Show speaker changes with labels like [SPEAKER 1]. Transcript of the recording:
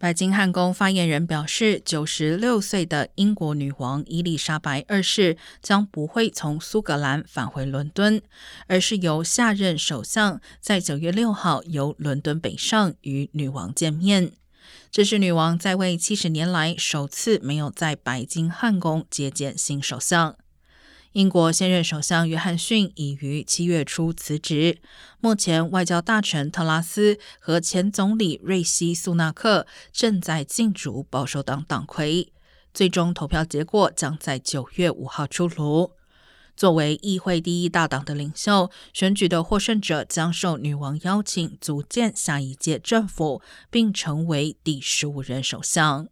[SPEAKER 1] 白金汉宫发言人表示，九十六岁的英国女王伊丽莎白二世将不会从苏格兰返回伦敦，而是由下任首相在九月六号由伦敦北上与女王见面。这是女王在位七十年来首次没有在白金汉宫接见新首相。英国现任首相约翰逊已于七月初辞职。目前，外交大臣特拉斯和前总理瑞希·苏纳克正在竞逐保守党党魁。最终投票结果将在九月五号出炉。作为议会第一大党的领袖，选举的获胜者将受女王邀请组建下一届政府，并成为第十五任首相。